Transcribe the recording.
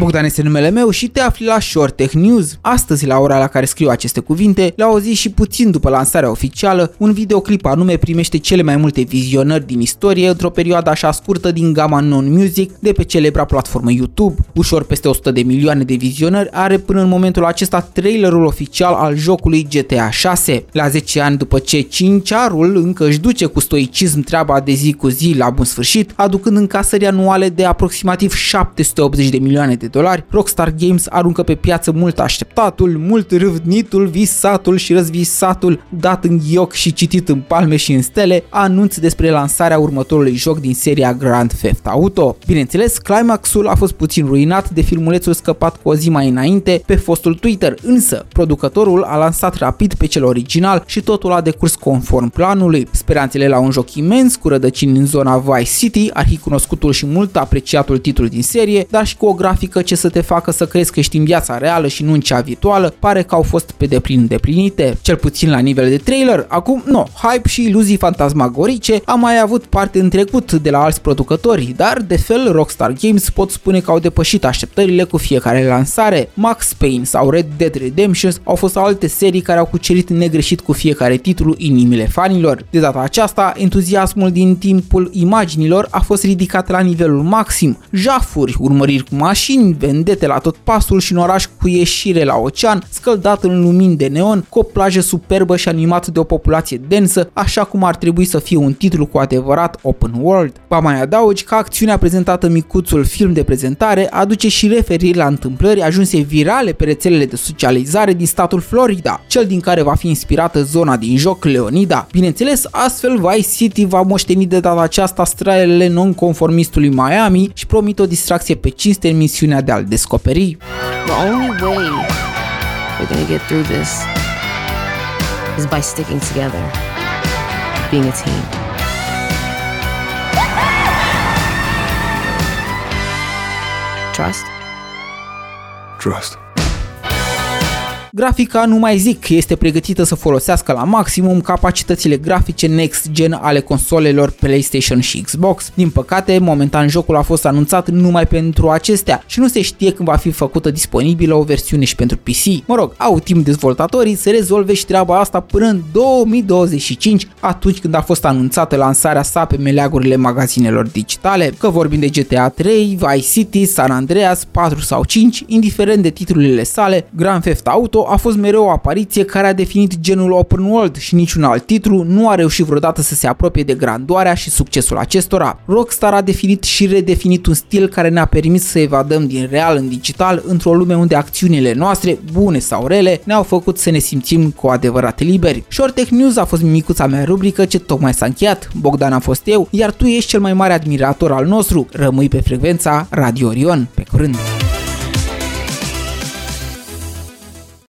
Bogdan este numele meu și te afli la Short Tech News. Astăzi, la ora la care scriu aceste cuvinte, la o zi și puțin după lansarea oficială, un videoclip anume primește cele mai multe vizionări din istorie într-o perioadă așa scurtă din gama non-music de pe celebra platformă YouTube. Ușor peste 100 de milioane de vizionări are până în momentul acesta trailerul oficial al jocului GTA 6. La 10 ani după ce Cinciarul încă își duce cu stoicism treaba de zi cu zi la bun sfârșit, aducând încasări anuale de aproximativ 780 de milioane de dolari, Rockstar Games aruncă pe piață mult așteptatul, mult râvnitul, visatul și răzvisatul, dat în ghioc și citit în palme și în stele, anunț despre lansarea următorului joc din seria Grand Theft Auto. Bineînțeles, climaxul a fost puțin ruinat de filmulețul scăpat cu o zi mai înainte pe fostul Twitter, însă producătorul a lansat rapid pe cel original și totul a decurs conform planului. Speranțele la un joc imens cu rădăcini în zona Vice City, arhicunoscutul și mult apreciatul titlu din serie, dar și cu o grafică ce să te facă să crezi că ești în viața reală și nu în cea virtuală, pare că au fost pe deplin îndeplinite. Cel puțin la nivel de trailer, acum, no, hype și iluzii fantasmagorice am mai avut parte în trecut de la alți producători, dar de fel Rockstar Games pot spune că au depășit așteptările cu fiecare lansare. Max Payne sau Red Dead Redemption au fost alte serii care au cucerit negreșit cu fiecare titlu inimile fanilor. De data aceasta, entuziasmul din timpul imaginilor a fost ridicat la nivelul maxim. Jafuri, urmăriri cu mașini, vendete la tot pasul și un oraș cu ieșire la ocean, scăldat în lumini de neon, cu o plajă superbă și animat de o populație densă, așa cum ar trebui să fie un titlu cu adevărat open world. Ba mai adaugi că acțiunea prezentată în micuțul film de prezentare aduce și referiri la întâmplări ajunse virale pe rețelele de socializare din statul Florida, cel din care va fi inspirată zona din joc Leonida. Bineînțeles, astfel Vice City va moșteni de data aceasta stralele non-conformistului Miami și promit o distracție pe cinste în misiunea de a-l descoperi. The only way we're gonna get through this is by sticking together, being a team. Trust? Trust. Grafica, nu mai zic, este pregătită să folosească la maximum capacitățile grafice next-gen ale consolelor PlayStation și Xbox. Din păcate, momentan jocul a fost anunțat numai pentru acestea și nu se știe când va fi făcută disponibilă o versiune și pentru PC. Mă rog, au timp dezvoltatorii să rezolve și treaba asta până în 2025, atunci când a fost anunțată lansarea sa pe meleagurile magazinelor digitale. Că vorbim de GTA 3, Vice City, San Andreas, 4 sau 5, indiferent de titlurile sale, Grand Theft Auto a fost mereu o apariție care a definit genul open world și niciun alt titlu nu a reușit vreodată să se apropie de grandoarea și succesul acestora. Rockstar a definit și redefinit un stil care ne-a permis să evadăm din real în digital într-o lume unde acțiunile noastre, bune sau rele, ne-au făcut să ne simțim cu adevărat liberi. Short Tech News a fost micuța mea rubrică ce tocmai s-a încheiat, Bogdan a fost eu, iar tu ești cel mai mare admirator al nostru. Rămâi pe frecvența Radio Orion. Pe curând!